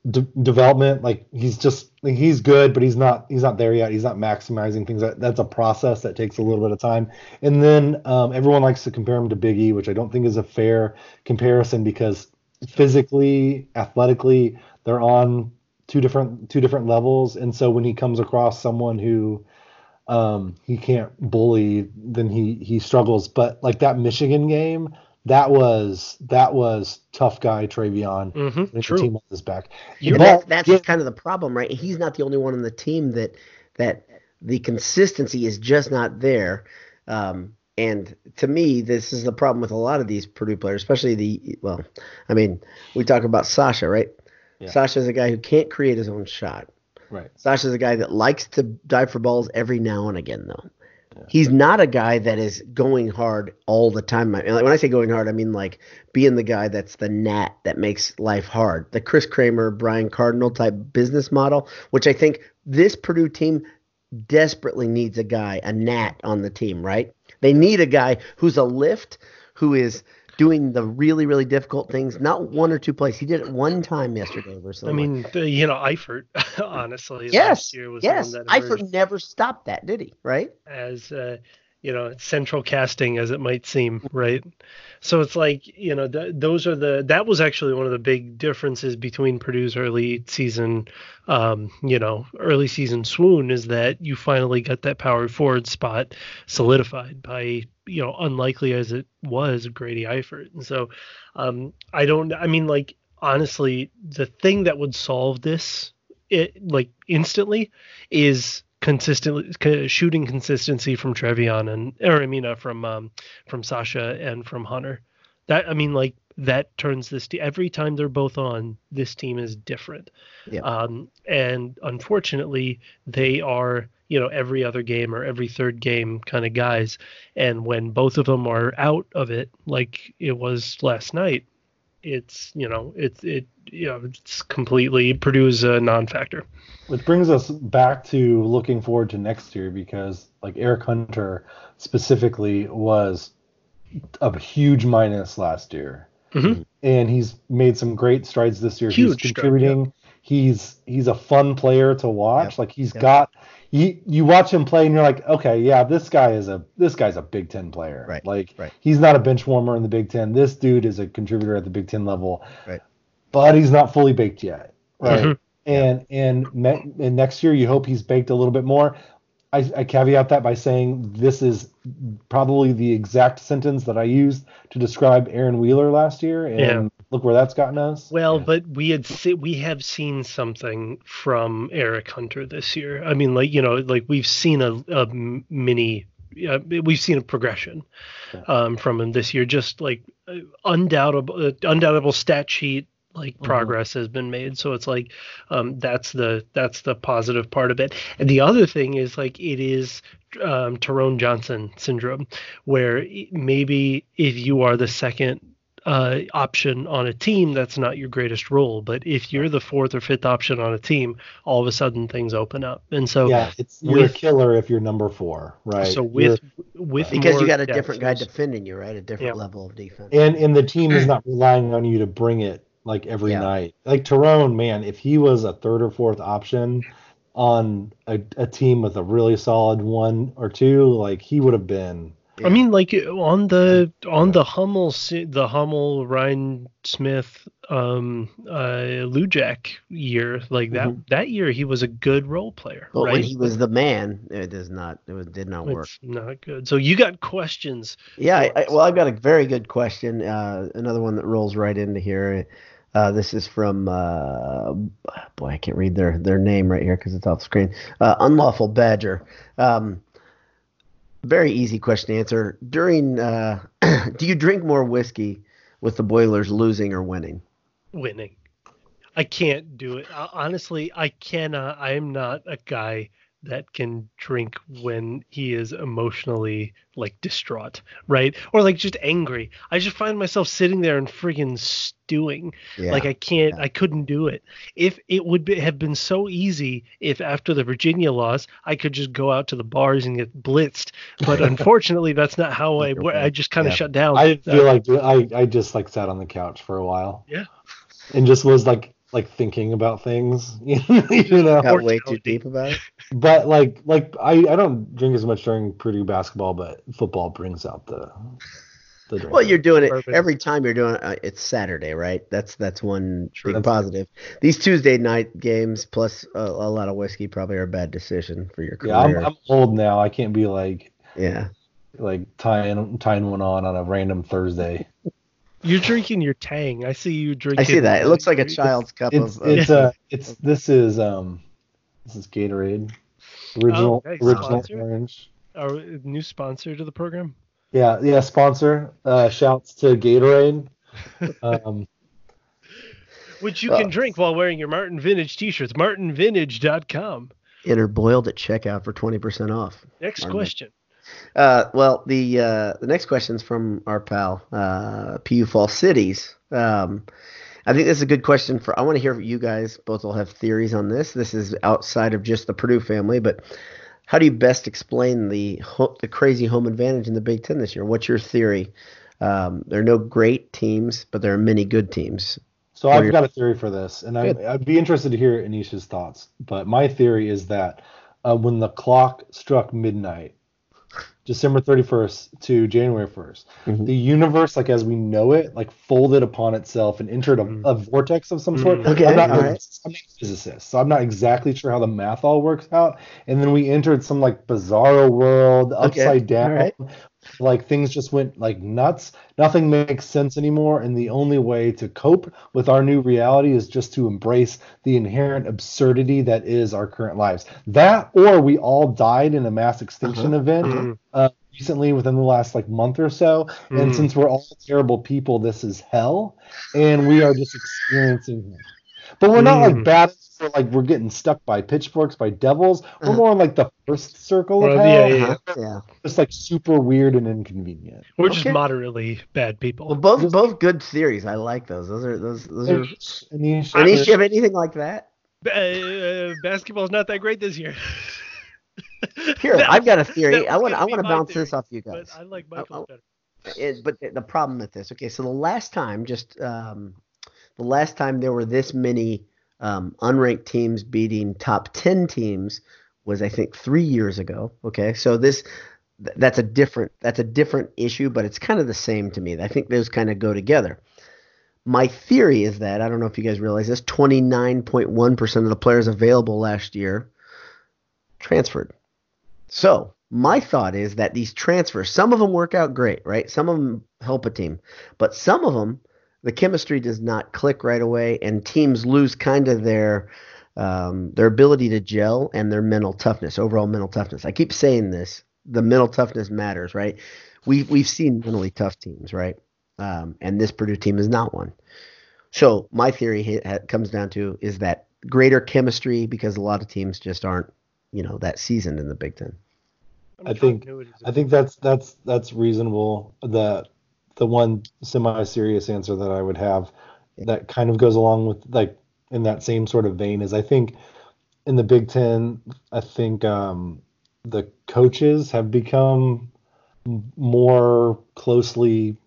D: de- development. Like he's just like, he's good, but he's not he's not there yet. He's not maximizing things. That that's a process that takes a little bit of time. And then um, everyone likes to compare him to Biggie, which I don't think is a fair comparison because physically, athletically, they're on two different two different levels. And so when he comes across someone who um, he can't bully, then he he struggles. But like that Michigan game, that was that was tough guy Trevion.
C: hmm
D: with The
C: true.
D: team on his back.
B: And
D: But-
B: that's that's
D: yeah,
B: kind of the problem, right? He's not the only one on the team that that the consistency is just not there. Um, and to me, this is the problem with a lot of these Purdue players, especially the well, I mean, we talk about Sasha, right?
D: Yeah.
B: Sasha's a guy who can't create his own shot.
D: right.
B: Sasha's a guy that likes to dive for balls every now and again, though. He's not a guy that is going hard all the time. I- When I say going hard, I mean like being the guy that's the gnat that makes life hard. The Chris Kramer, Brian Cardinal type business model, which I think this Purdue team desperately needs a guy, a gnat on the team, right? They need a guy who's a lift, who is doing the really really difficult things. Not one or two plays. He did it one time yesterday versus.
C: I mean, the, you know, Eifert, honestly,
B: yes,
C: last year was
B: yes.
C: the one that
B: Eifert never stopped that, did he? Right?
C: as uh, you know central casting as it might seem, right? So it's like you know th- those are the that was actually one of the big differences between Purdue's early season, um, you know, early season swoon is that you finally got that power forward spot solidified by you know unlikely as it was Grady Eifert, and so um, I don't. I mean, like honestly, the thing that would solve this, it like instantly, is consistently shooting consistency from Trevion and or I mean uh, from um, from Sasha and from Hunter. That I mean, like that turns this te- every time they're both on. This team is different,
B: Yeah.
C: um, and unfortunately, they are you know every other game or every third game kind of guys. And when both of them are out of it, like it was last night, it's you know it's it you know it's completely Purdue's a non-factor.
D: Which brings us back to looking forward to next year because like Eric Hunter specifically was a huge minus last year.
C: Mhm.
D: And he's made some great strides this year.
C: Huge
D: he's
C: stride,
D: contributing. He's he's a fun player to watch.
B: Yep.
D: Like he's
B: Yep.
D: got you you watch him play and you're like, okay, yeah, this guy is a this guy's a Big Ten player.
B: Right,
D: Like
B: right.
D: he's not a bench warmer in the Big Ten. This dude is a contributor at the Big Ten level.
B: Right.
D: But he's not fully baked yet. Right.
C: Mhm.
D: And and me, and next year you hope he's baked a little bit more. I, I caveat that by saying this is probably the exact sentence that I used to describe Aaron Wheeler last year, and
C: Yeah.
D: Look where that's gotten us.
C: Well, but we had se- we have seen something from Eric Hunter this year. I mean, like you know, like we've seen a mini, uh, we've seen a progression
D: Yeah.
C: um, from him this year. Just like uh, undoubtable, uh, undoubtable stat sheet like
D: Mhm.
C: progress has been made. So it's like um, that's the that's the positive part of it. And the other thing is like it is um, Tyrone Johnson syndrome, where maybe if you are the second uh, option on a team, that's not your greatest role. But if you're the fourth or fifth option on a team, all of a sudden things open up. And so,
D: yeah, it's you're a killer if you're number four, right?
C: so
D: You're-
C: with with
B: Because you got a
C: depth,
B: different guy defending you, right? A different
C: Yeah.
B: level of defense.
D: and and the team is not relying on you to bring it like every
B: Yeah.
D: night. Like Tyrone, man, if he was a third or fourth option on a, a team with a really solid one or two, like he would have been.
C: I mean, like on the on the Hummel the Hummel Ryan Smith um uh Lujak year, like that
D: Mhm.
C: that year he was a good role player,
B: but
C: right?
B: when he was the man, it does not. It was, did not work.
C: it's not good. So you got questions.
B: Yeah, I, I, well, I've got a very good question. Uh, another one that rolls right into here. Uh, this is from uh, boy, I can't read their their name right here because it's off screen. Uh, Unlawful Badger. Um, very easy question to answer. During, uh, do you drink more whiskey with the Boilers losing or winning?
C: winning. I can't do it. Honestly, I cannot. I am not a guy that can drink when he is emotionally like distraught, right? Or like just angry. I just find myself sitting there and friggin' stewing.
B: Yeah.
C: Like I can't.
B: yeah.
C: I couldn't do it. If it would be, have been so easy if after the Virginia loss I could just go out to the bars and get blitzed, but unfortunately that's not how I. I just kind of
B: Yeah.
C: shut down.
D: I didn't
C: Uh,
D: feel like I I just like sat on the couch for a while.
C: Yeah.
D: And just was like like thinking about things, you know.
B: got way too deep about it.
D: But like like I I don't drink as much during Purdue basketball, but football brings out the the drink.
B: Well, you're doing it
C: Perfect.
B: every time you're doing it. Uh, it's Saturday, right? That's that's one
C: True.
B: big
D: That's-
B: positive. These Tuesday night games plus a, a lot of whiskey probably are a bad decision for your career.
D: yeah, I'm,
B: career.
D: I'm old now. I can't be like
B: yeah.
D: like tying tying one on on a random Thursday.
C: You're drinking your Tang. I see you drinking.
B: I see that. It looks like a child's cup
D: It's
B: of. of
D: it's uh it's this is um this is Gatorade original
C: okay,
D: original
C: sponsor.
D: orange.
C: Our new sponsor to the program.
D: Yeah, yeah, sponsor. Uh shouts to Gatorade. Um
C: Which you
B: Uh,
C: can drink while wearing your Martin Vintage t-shirts. MartinVintage.com.
B: enter Boiled at checkout for twenty percent off.
C: Next
B: Martin.
C: question.
B: Uh, well, the uh, the next question is from our pal uh, PU Fall Cities. Um, I think this is a good question for. I want to hear you guys. Both will have theories on this. This is outside of just the Purdue family, but how do you best explain the the crazy home advantage in the Big Ten this year? What's your theory Um, there are no great teams, but there are many good teams.
D: So I've got a theory for this, and I, I'd be interested to hear Anish's thoughts. But my theory is that uh, when the clock struck midnight, December 31st to January 1st,
B: Mhm.
D: the universe, like as we know it, like folded upon itself and entered a,
C: Mm.
D: a vortex of some sort.
C: Mm.
B: Okay,
D: I'm not,
B: all right.
D: I'm a physicist, so I'm not exactly sure how the math all works out. And then we entered some like bizarro world,
B: Okay,
D: upside down.
B: all right.
D: Like things just went like nuts. Nothing makes sense anymore. And the only way to cope with our new reality is just to embrace the inherent absurdity that is our current lives. That, or we all died in a mass extinction
B: Uh-huh,
D: event
C: Mhm.
D: uh, recently within the last like month or so. And
C: Mhm.
D: since we're all terrible people, this is hell, and we are just experiencing it. But we're not like
C: Mm.
D: bad. We're like we're getting stuck by pitchforks, by devils. We're
B: Uh-huh.
D: more in like the first circle of hell.
C: yeah, yeah.
B: Uh-huh, yeah.
D: Just like super weird and inconvenient.
C: We're just moderately bad people.
B: Well, both both good theories. I like those. Those are those those are.
D: Anish,
B: Anish, you have anything like that?
C: uh, basketball's not that great this year.
B: Here,
C: That-
B: I've got a theory. I want I want to bounce
C: theory,
B: this off you
C: But
B: guys.
C: I like
B: I- I-
C: better.
B: It, but the problem with this, okay, so the last time, just um, the last time there were this many um, unranked teams beating top ten teams was I think three years ago. Okay, so this th- that's a different that's a different issue, but it's kind of the same to me. I think those kind of go together. My theory is that I don't know if you guys realize this: twenty nine point one percent of the players available last year transferred. So my thought is that these transfers, some of them work out great, right? Some of them help a team, but some of them, the chemistry does not click right away, and teams lose kind of their um, their ability to gel and their mental toughness, overall mental toughness. I keep saying this: the mental toughness matters, right? We we've seen mentally tough teams, right? Um, and this Purdue team is not one. So my theory ha- comes down to is that greater chemistry because a lot of teams just aren't, you know, that seasoned in the Big Ten.
D: I think- I think that's that's that's reasonable. The the one semi-serious answer that I would have that kind of goes along with like in that same sort of vein is I think in the Big Ten, I think um, the coaches have become more closely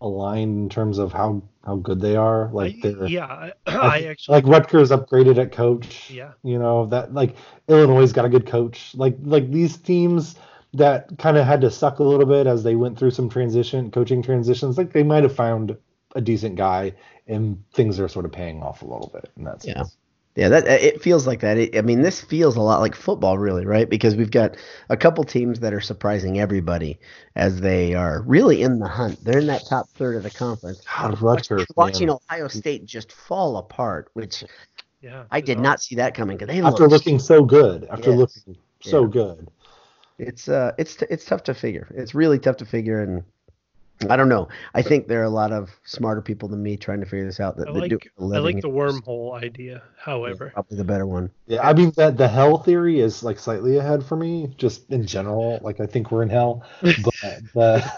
D: aligned in terms of how how good they are. Like they're
C: yeah, I,
D: I
C: I actually
D: like Rutgers upgraded at coach.
C: Yeah.
D: You know, that like Illinois got a good coach. Like like these teams that kind of had to suck a little bit as they went through some transition coaching transitions, like they might have found a decent guy and things are sort of paying off a little bit in that sense.
B: Yeah. Yeah, that uh, it feels like that. It, I mean, this feels a lot like football, really, right? Because we've got a couple teams that are surprising everybody as they are really in the hunt. They're in that top third of the conference.
D: God, Rutgers,
B: Watching
D: man.
B: Ohio State just fall apart, which
C: yeah.
B: I did not see that coming. 'cause they
D: After
B: looked-
D: looking so good, after
B: Yes.
D: looking so
B: Yeah.
D: good.
B: It's uh, it's t- it's tough to figure. It's really tough to figure, and I don't know. I think there are a lot of smarter people than me trying to figure this out. That,
C: I
B: that do
C: like
B: it for a
C: I
B: living.
C: like the wormhole idea. However,
B: Probably the better one.
D: Yeah, I mean that the hell theory is like slightly ahead for me, just in general. Like I think we're in hell, but the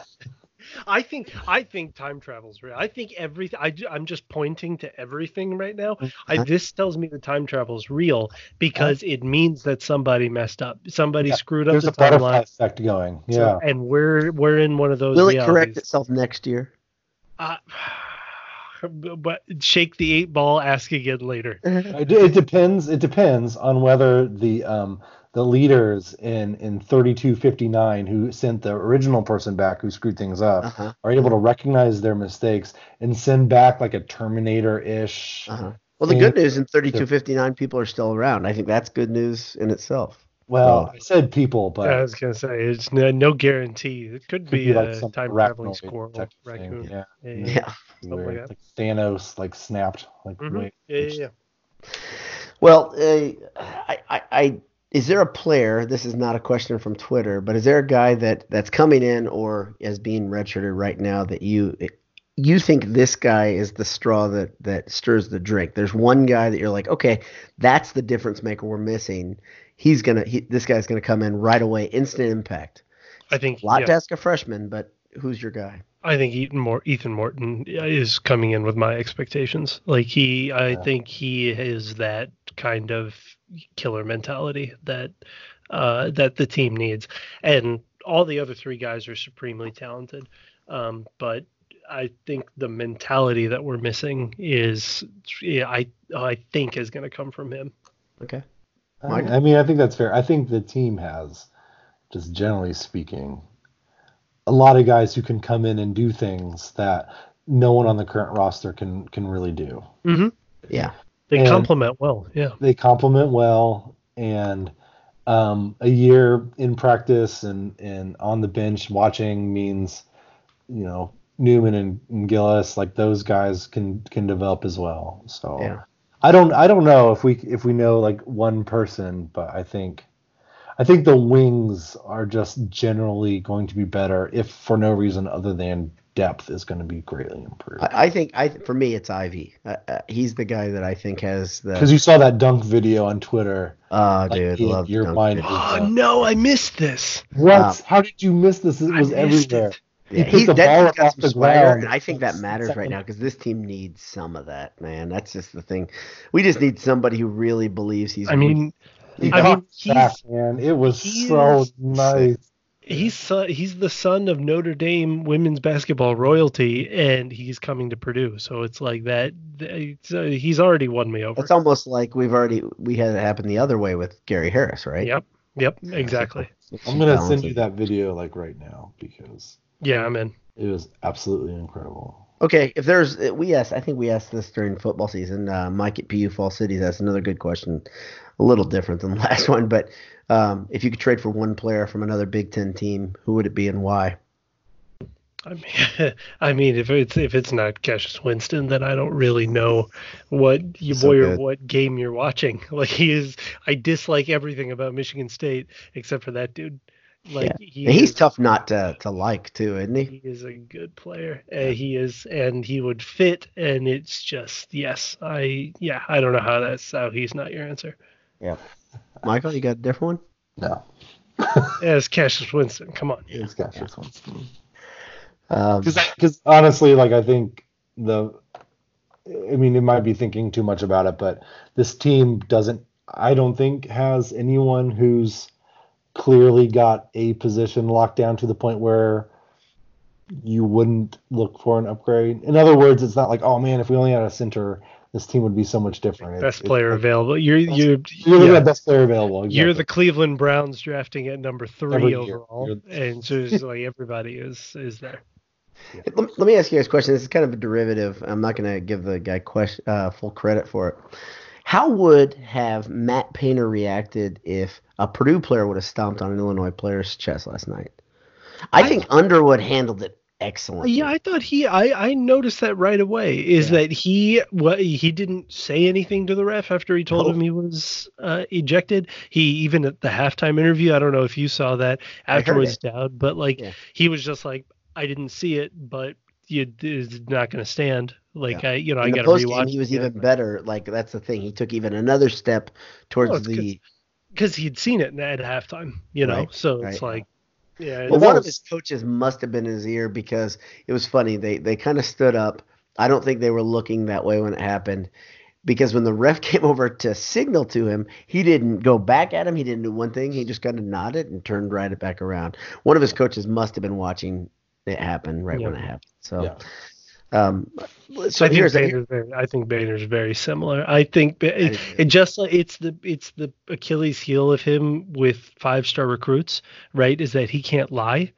C: I think I think time travel's real. I think everything. I, I'm just pointing to everything right now. I, this tells me the time travel's real because it means that somebody messed up. Somebody
D: Yeah,
C: screwed up
D: there's
C: the
D: a butterfly
C: timeline.
D: effect going.
C: So-
D: Yeah.
C: and we're we're in one of those.
B: Will it correct
C: realities.
B: itself next year?
C: Uh, but shake the eight ball. Ask again later.
D: It, it depends. It depends on whether the um the leaders in in 3259 who sent the original person back who screwed things up
B: Uh-huh.
D: are able to recognize their mistakes and send back like a Terminator ish.
B: Uh-huh. Well, the good news in 3259 people are still around. I think that's good news in itself.
D: Well, I said people, but
C: I was gonna say it's no, no guarantee. It could,
D: could
C: be,
D: be like
C: a
D: some
C: time traveling squirrel,
D: type of thing.
C: raccoon.
D: Yeah,
C: Yeah, yeah,
B: Yeah.
C: Like
D: where
C: that.
D: like Thanos like snapped like
C: Mhm.
D: wait.
C: yeah, yeah, yeah.
B: Well, uh, I, I, I, is there a player? This is not a question from Twitter, but is there a guy that that's coming in or is being redshirted right now that you you think this guy is the straw that that stirs the drink? There's one guy that you're like, okay, that's the difference maker we're missing. He's gonna, he, this guy's gonna come in right away, instant impact.
C: I think
B: A lot
C: yeah.
B: to ask a freshman, but who's your guy?
C: I think Ethan Mor- Ethan Morton is coming in with my expectations. Like he, I
D: Yeah.
C: think he is that kind of killer mentality that uh, that the team needs, and all the other three guys are supremely talented. Um, but I think the mentality that we're missing is, yeah, I I think is going to come from him.
B: Okay.
D: I, I mean, I think that's fair. I think the team has, just generally speaking, a lot of guys who can come in and do things that no one on the current roster can can really do.
C: Mm-hmm.
B: Yeah.
C: They complement well. Yeah.
D: They complement well, and um, a year in practice and and on the bench watching means, you know, Newman and, and Gillis like those guys can can develop as well. So
B: Yeah.
D: I don't I don't know if we if we know like one person, but I think I think the wings are just generally going to be better if for no reason other than depth is going to be greatly improved.
B: I, I think I for me it's Ivy. Uh, uh, he's the guy that I think has the Because
D: you saw that dunk video on Twitter.
B: Oh,
D: like,
B: dude,
D: you-
B: love
D: your
B: dunk
D: mind
C: Oh no, I missed this.
D: What?
B: Wow.
D: How did you miss this? It was everywhere.
C: it.
D: He
B: Yeah,
D: picked
B: he's
D: the ball
B: got
D: off
B: some
D: the
B: swagger,
D: ground.
B: and I think that matters right now because this team needs some of that, man. That's just the thing. We just need somebody who really believes he's.
C: I mean,
D: He
C: I mean, he's-
D: back, man. It was so nice.
C: He's son, he's the son of Notre Dame women's basketball royalty, and he's coming to Purdue. So it's like that. it's, uh, he's already won me over.
B: it's almost like we've already we had it happen the other way with Gary Harris, right?
C: Yep. Yep. Exactly.
D: I'm gonna send you that video like right now because
C: Yeah, I'm in.
D: it was absolutely incredible.
B: Okay, if there's we asked, I think we asked this during football season. Uh, Mike at PU Fall Cities asked another good question, a little different than the last one, but um, if you could trade for one player from another Big Ten team, who would it be and why?
C: I mean, I mean, if it's if it's not Cassius Winston, then I don't really know what you
B: So
C: boy or what game you're watching. Like he is, I dislike everything about Michigan State except for that dude. Like he
B: he's
C: is-
B: tough not to, to like too, isn't he?
C: He is a good player. Uh, he is, and he would fit. And it's just yes, I yeah, I don't know how that's how he's not your answer.
B: Michael, you got a different one?
D: No,
C: As Cassius Winston, come on.
D: it's got this one.
B: Um,
D: Because honestly, like I think the, I mean, it might be thinking too much about it, but this team doesn't. I don't think has anyone who's clearly got a position locked down to the point where you wouldn't look for an upgrade. In other words, it's not like, oh man, if we only had a center, this team would be so much different.
C: Best
D: it's
C: player
D: like,
C: available. You're you're
D: You're
C: yeah.
D: the best player available.
C: You're the. Cleveland Browns drafting at number three
D: Every
C: overall,
D: You're-
C: and so it's like everybody is is there.
B: let, me- let me ask you guys a question. This is kind of a derivative. I'm not going to give the guy question, uh, full credit for it. How would have Matt Painter reacted if a Purdue player would have stomped on an Illinois player's chest last night? I,
C: I-
B: think Underwood handled it excellently.
C: Yeah, I thought he. I I noticed that right away. Is
B: Yeah.
C: that he? What he didn't say anything to the ref after he told
B: No.
C: him he was uh, ejected. He even at the halftime interview. I don't know if you saw that
B: I
C: afterwards,
B: it.
C: Dowd, but like
B: Yeah.
C: he was just like, I didn't see it, but you is not going to stand. Like I, you know, I
B: In the
C: got to rewatch.
B: he was even better. Like that's the thing. He took even another step towards
C: Oh,
B: the.
C: because he'd seen it at halftime. You know,
B: Right,
C: so it's
B: right.
C: like, yeah,
B: one of his coaches must have been in his ear because it was funny. They they kind of stood up. I don't think they were looking that way when it happened. Because when the ref came over to signal to him, he didn't go back at him. He didn't do one thing. He just kind of nodded and turned right back around. One of his coaches must have been watching it happen right when it happened. So,
D: Yeah.
B: Um, so
C: I think
B: here's
C: Bader's very, I think Bader's very similar. I think Ba-
B: I
C: it, it just like it's the it's the Achilles heel of him with five star recruits, right? Is that he can't lie.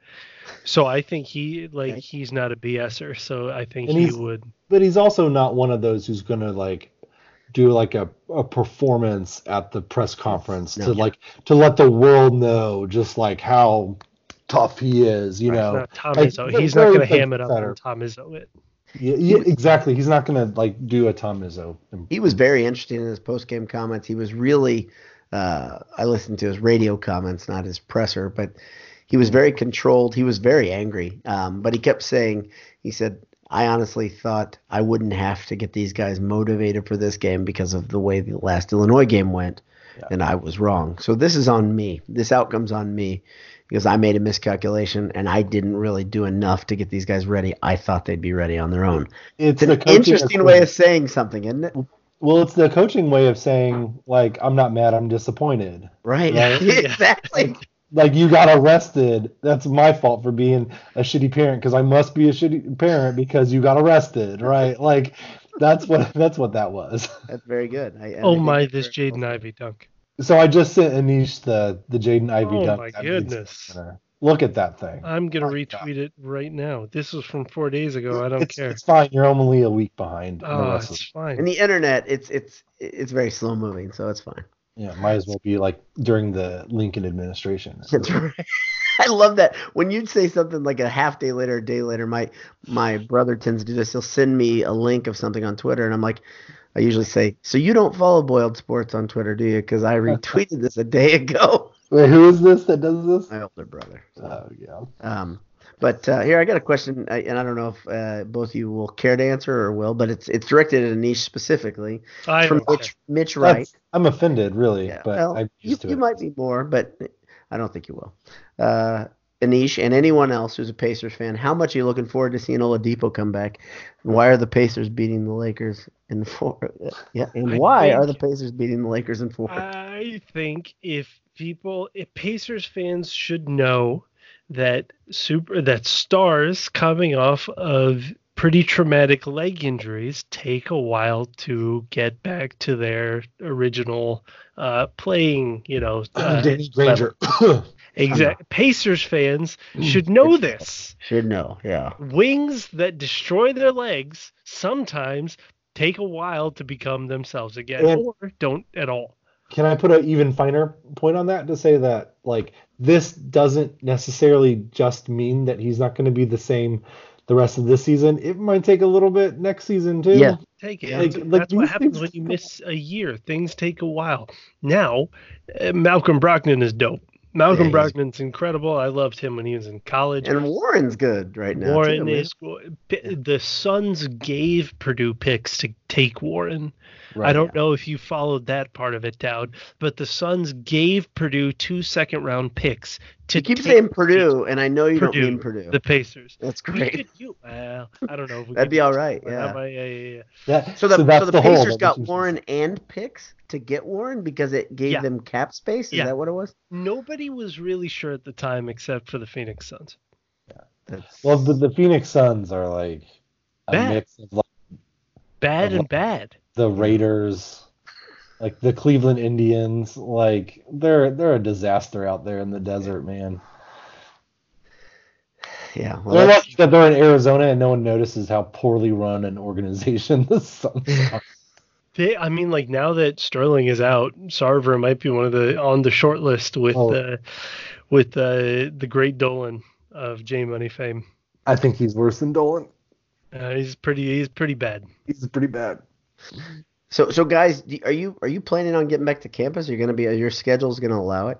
C: So I think he like
B: Okay.
C: he's not a BSer. So I think
D: And
C: he would.
D: but he's also not one of those who's gonna like do like a, a performance at the press conference
B: No.
D: to like to let the world know just like how tough he is you
C: Right,
D: know
C: not Tom
D: like,
C: Izzo. He's not going to ham it up
D: setter.
C: on Tom Izzo. It.
D: Yeah, yeah, exactly he's not gonna like do a Tom Izzo
B: he was very interesting in his post game comments. He was really, uh, I listened to his radio comments, not his presser, but he was very controlled. He was very angry. Um, but he kept saying, he said, I honestly thought I wouldn't have to get these guys motivated for this game because of the way the last Illinois game went.
D: Yeah.
B: And I was wrong. So this is on me. This outcome's on me because I made a miscalculation and I didn't really do enough to get these guys ready. I thought they'd be ready on their own.
D: it's
B: It's an interesting way of saying something, isn't it?
D: well it's the coaching way of saying like I'm not mad I'm disappointed
B: Right.
D: Right.
B: exactly.
D: like you got arrested. That's my fault for being a shitty parent because I must be a shitty parent because you got arrested, right? Like that's what that's what that was.
B: That's very good. I,
C: oh my, this Jaden Ivey dunk.
D: So I just sent Anish the the Jaden Ivey
C: oh
D: dunk.
C: my goodness!
D: Look at that thing.
C: I'm gonna retweet God. it right now. This was from four days ago. I don't
D: it's,
C: care.
D: It's fine. You're only a week behind.
C: Oh, it's fine.
B: In the internet, it's it's it's very slow moving, so it's fine.
D: Yeah, might as well be like during the Lincoln administration.
B: That's right. I love that when you'd say something like a half day later, a day later. My my brother tends to do this. He'll send me a link of something on Twitter, and I'm like, I usually say, "So you don't follow Boiled Sports on Twitter, do you?" Because I retweeted this a day ago.
D: Wait, who is this that does this?
B: My older brother.
D: So. Oh yeah.
B: Um, but uh, here I got a question, and I don't know if uh, both of you will care to answer or will, but it's it's directed at Anish specifically.
C: I
B: from Mitch, Mitch Wright.
D: That's, I'm offended, really,
B: Yeah,
D: but
B: well,
D: I'm
B: you,
D: used to
B: you might be more, but I don't think you will. Uh, Anish and anyone else who's a Pacers fan, how much are you looking forward to seeing Oladipo come back? Why are the Pacers beating the Lakers in four? Yeah, and why
C: think-
B: are the Pacers beating the Lakers in four?
C: I think if people, if Pacers fans should know that super that stars coming off of pretty traumatic leg injuries take a while to get back to their original uh, playing, you know, uh,
D: Danny Granger.
C: exact Pacers fans should know this.
B: Should know, yeah.
C: Wings that destroy their legs sometimes take a while to become themselves again,
D: And-
C: or don't at all.
D: Can I put an even finer point on that to say that like this doesn't necessarily just mean that he's not going to be the same the rest of this season. It might take a little bit next season too.
B: Yeah.
C: Take it.
B: Yeah.
C: That's,
D: Like- like
C: that's what happens when you miss a year. Things take a while. Now, uh, Malcolm Brogdon is dope. Malcolm
B: Yeah,
C: Brogdon's incredible. I loved him when he was in college.
B: And Warren's good right now.
C: Warren
B: too,
C: is P- the Suns gave Purdue picks to take Warren.
D: Right.
C: I don't know if you followed that part of it, Dowd, but the Suns gave Purdue two second round picks to
B: You keep
C: take
B: saying Purdue, and I know you
C: Purdue,
B: don't mean Purdue.
C: the Pacers.
B: That's
C: We
B: great.
C: could- you, well, I don't know. If we
B: That'd be
C: all right.
B: all
C: something
B: right,
C: like that,
B: yeah.
C: but yeah, yeah, yeah.
D: That,
B: So the so,
D: that's
B: the,
D: whole
B: Pacers
D: of
B: got
D: the-
B: Warren and picks to get Warren because it gave
C: Yeah.
B: them cap space. Is
C: Yeah.
B: that what it was?
C: Nobody was really sure at the time except for the Phoenix Suns.
B: That's
D: Well, the, the Phoenix Suns are like a
C: Bad.
D: mix of like
C: Bad
D: I
C: and bad.
D: The Raiders, like the Cleveland Indians. Like they're they're a disaster out there in the desert, man.
B: yeah. Well,
D: They're lucky that they're in Arizona and no one notices how poorly run an organization the Suns are.
C: They, I mean, like now that Sterling is out, Sarver might be one of the on the short list with
D: Oh.
C: uh, with uh, the great Dolan of J Money fame.
D: I think he's worse than Dolan.
C: Uh, he's pretty he's pretty bad.
D: He's pretty bad.
B: So so guys, are you are you planning on getting back to campus? You're you going to be? Are your schedule's going to allow it?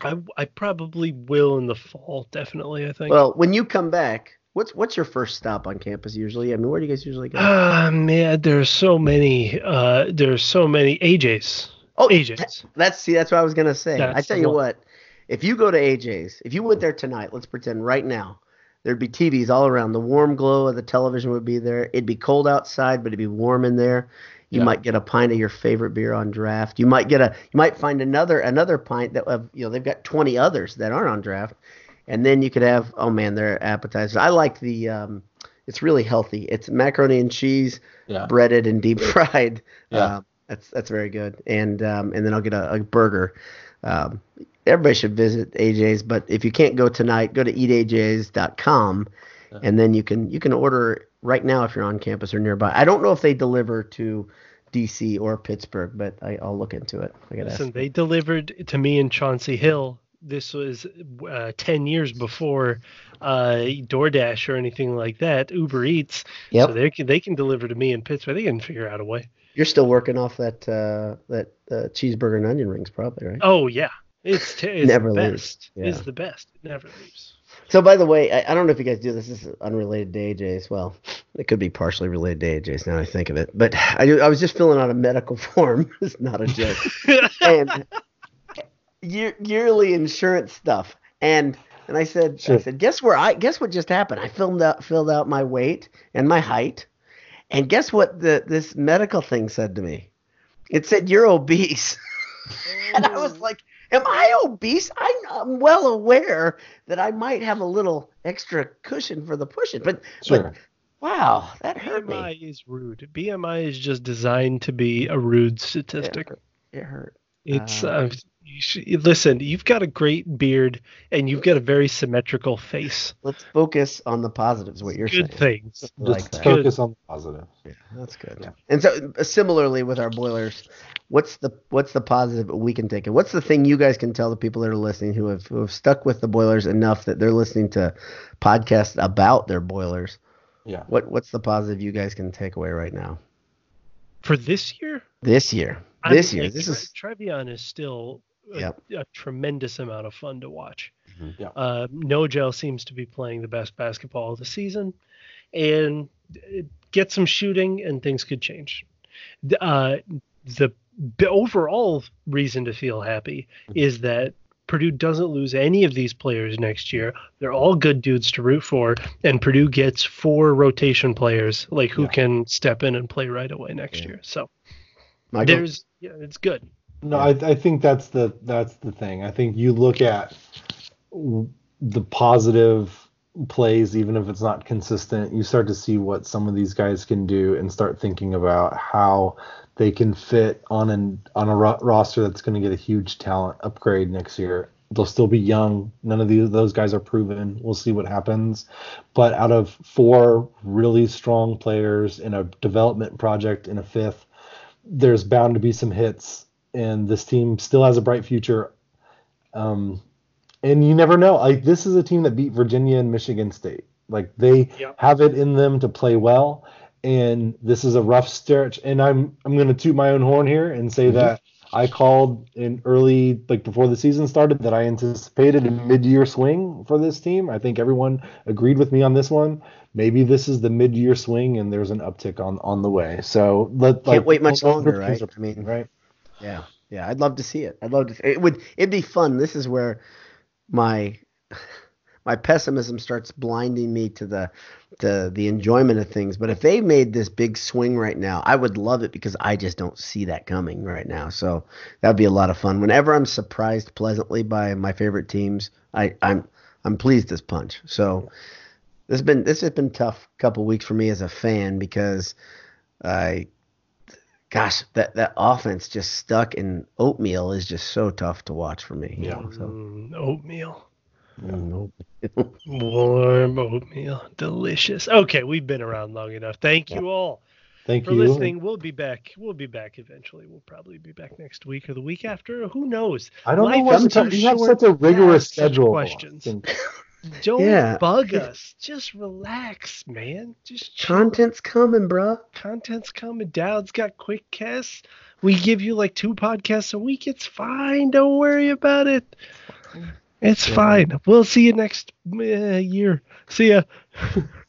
C: I I probably will in the fall, definitely. I think.
B: Well, when you come back, what's what's your first stop on campus usually? I mean, where do you guys usually go?
C: Ah man, there's so many. Uh, there's so many AJ's.
B: Oh,
C: AJ's.
B: That's see, that's what I was gonna say.
C: That's
B: I tell you
C: one.
B: what, if you go to AJ's, if you went there tonight, let's pretend right now, there'd be TVs all around. The warm glow of the television would be there. It'd be cold outside, but it'd be warm in there. You
D: Yeah.
B: might get a pint of your favorite beer on draft. You might get a, you might find another another pint that of you know they've got twenty others that aren't on draft, and then you could have oh man, their appetizers. I like the, um, it's really healthy. It's macaroni and cheese
D: Yeah.
B: breaded and deep fried.
D: Yeah.
B: Um, that's that's very good. And um, and then I'll get a, a burger. Um, everybody should visit AJ's, but if you can't go tonight, go to eataj's.com,
D: Yeah.
B: and then you can you can order right now if you're on campus or nearby. I don't know if they deliver to DC or Pittsburgh, but I, I'll look into it.
C: Listen,
B: ask.
C: they delivered to me in Chauncey Hill. This was uh, ten years before uh, DoorDash or anything like that. Uber Eats.
B: Yep.
C: So they can they can deliver to me in Pittsburgh. They can figure out a way.
B: You're still working off that uh, that uh, cheeseburger and onion rings, probably, right?
C: Oh yeah, it's, t- it's
B: Never
C: the
B: leaves.
C: best.
B: Yeah.
C: It's the best. It never leaves.
B: So, by the way, I, I don't know if you guys do this. This is unrelated to AJ's. Well, it could be partially related to AJ's now that I think of it. But I, do- I was just filling out a medical form. it's not a joke. and year, yearly insurance stuff. And and I said, I said, guess where I guess what just happened? I filled out filled out my weight and my height, and guess what the this medical thing said to me? It said you're obese. and I was oh. like, "Am I obese? I'm, I'm well aware that I might have a little extra cushion for the pushing, but
D: Sure.
B: but wow, that hurt me.
C: BMI is rude. BMI is just designed to be a rude
B: It
C: statistic.
B: hurt. It hurt.
C: It's
B: Uh,
C: uh, you should, listen. You've got a great beard and you've got a very symmetrical face.
B: Let's focus on the positives. What you're saying.
C: Good
B: saying.
C: things.
B: Like
D: Just focus on the positive.
B: Yeah, that's good.
D: Yeah.
B: And so uh, similarly with our boilers, what's the what's the positive we can take? And what's the thing you guys can tell the people that are listening who have who have stuck with the boilers enough that they're listening to podcasts about their boilers?
D: Yeah.
B: What what's the positive you guys can take away right now?
C: For this year,
B: This year.
C: I
B: This
C: mean,
B: year.
C: like,
B: This
C: Tre-
B: is
C: Trevion is still a,
B: Yep.
C: a tremendous amount of fun to watch.
B: Mhm.
D: Yeah.
C: Uh, Nojel seems to be playing the best basketball of the season, and get some shooting, and things could change. Uh, the b- overall reason to feel happy is that Purdue doesn't lose any of these players next year. They're all good dudes to root for, and Purdue gets four rotation players like who
D: Yeah.
C: can step in and play right away next
B: Yeah.
C: year. So
B: Michael.
C: there's yeah, it's good.
D: No, I, I think that's the that's the thing. I think you look at the positive plays, even if it's not consistent, you start to see what some of these guys can do, and start thinking about how they can fit on an on a ro- roster that's going to get a huge talent upgrade next year. They'll still be young. None of these those guys are proven. We'll see what happens. But out of four really strong players in a development project in a fifth, there's bound to be some hits, and this team still has a bright future. Um, and you never know. Like this is a team that beat Virginia and Michigan State. Like they
C: Yep.
D: have it in them to play well, and this is a rough stretch. And I'm I'm going to toot my own horn here and say mm-hmm. that I called in early, like before the season started, that I anticipated a mid-year swing for this team. I think everyone agreed with me on this one. Maybe this is the mid-year swing, and there's an uptick on on the way. So let
B: Can't wait much longer, right?
D: are-
B: I mean,
D: right.
B: Yeah, yeah, I'd love to see it. I'd love to. It would. It'd be fun. This is where my my pessimism starts blinding me to the to the enjoyment of things. But if they made this big swing right now, I would love it because I just don't see that coming right now. So that'd be a lot of fun. Whenever I'm surprised pleasantly by my favorite teams, I, I'm I'm pleased as punch. So this has been this has been tough couple weeks for me as a fan because I gosh, that that offense just stuck in oatmeal is just so tough to watch for me. you
D: Yeah.
B: know, so
C: Mm, oatmeal.
B: mm,
C: Warm oatmeal. Delicious. Okay, we've been around long enough. Thank you all
D: Thank
C: for
D: you.
C: listening. We'll be back. We'll be back eventually. We'll probably be back next week or the week after. Who knows?
D: I don't know
C: Life
D: why
C: is
D: sometimes
C: too
D: you have such a rigorous
C: to ask such
D: schedule.
C: questions. Don't
B: Yeah.
C: bug us. Just relax, man. Just chill.
B: content's coming, bruh.
C: Content's coming. Dowd's got quick casts. We give you like two podcasts a week. It's fine. Don't worry about it. It's
D: Yeah.
C: fine. We'll see you next uh, year. See ya.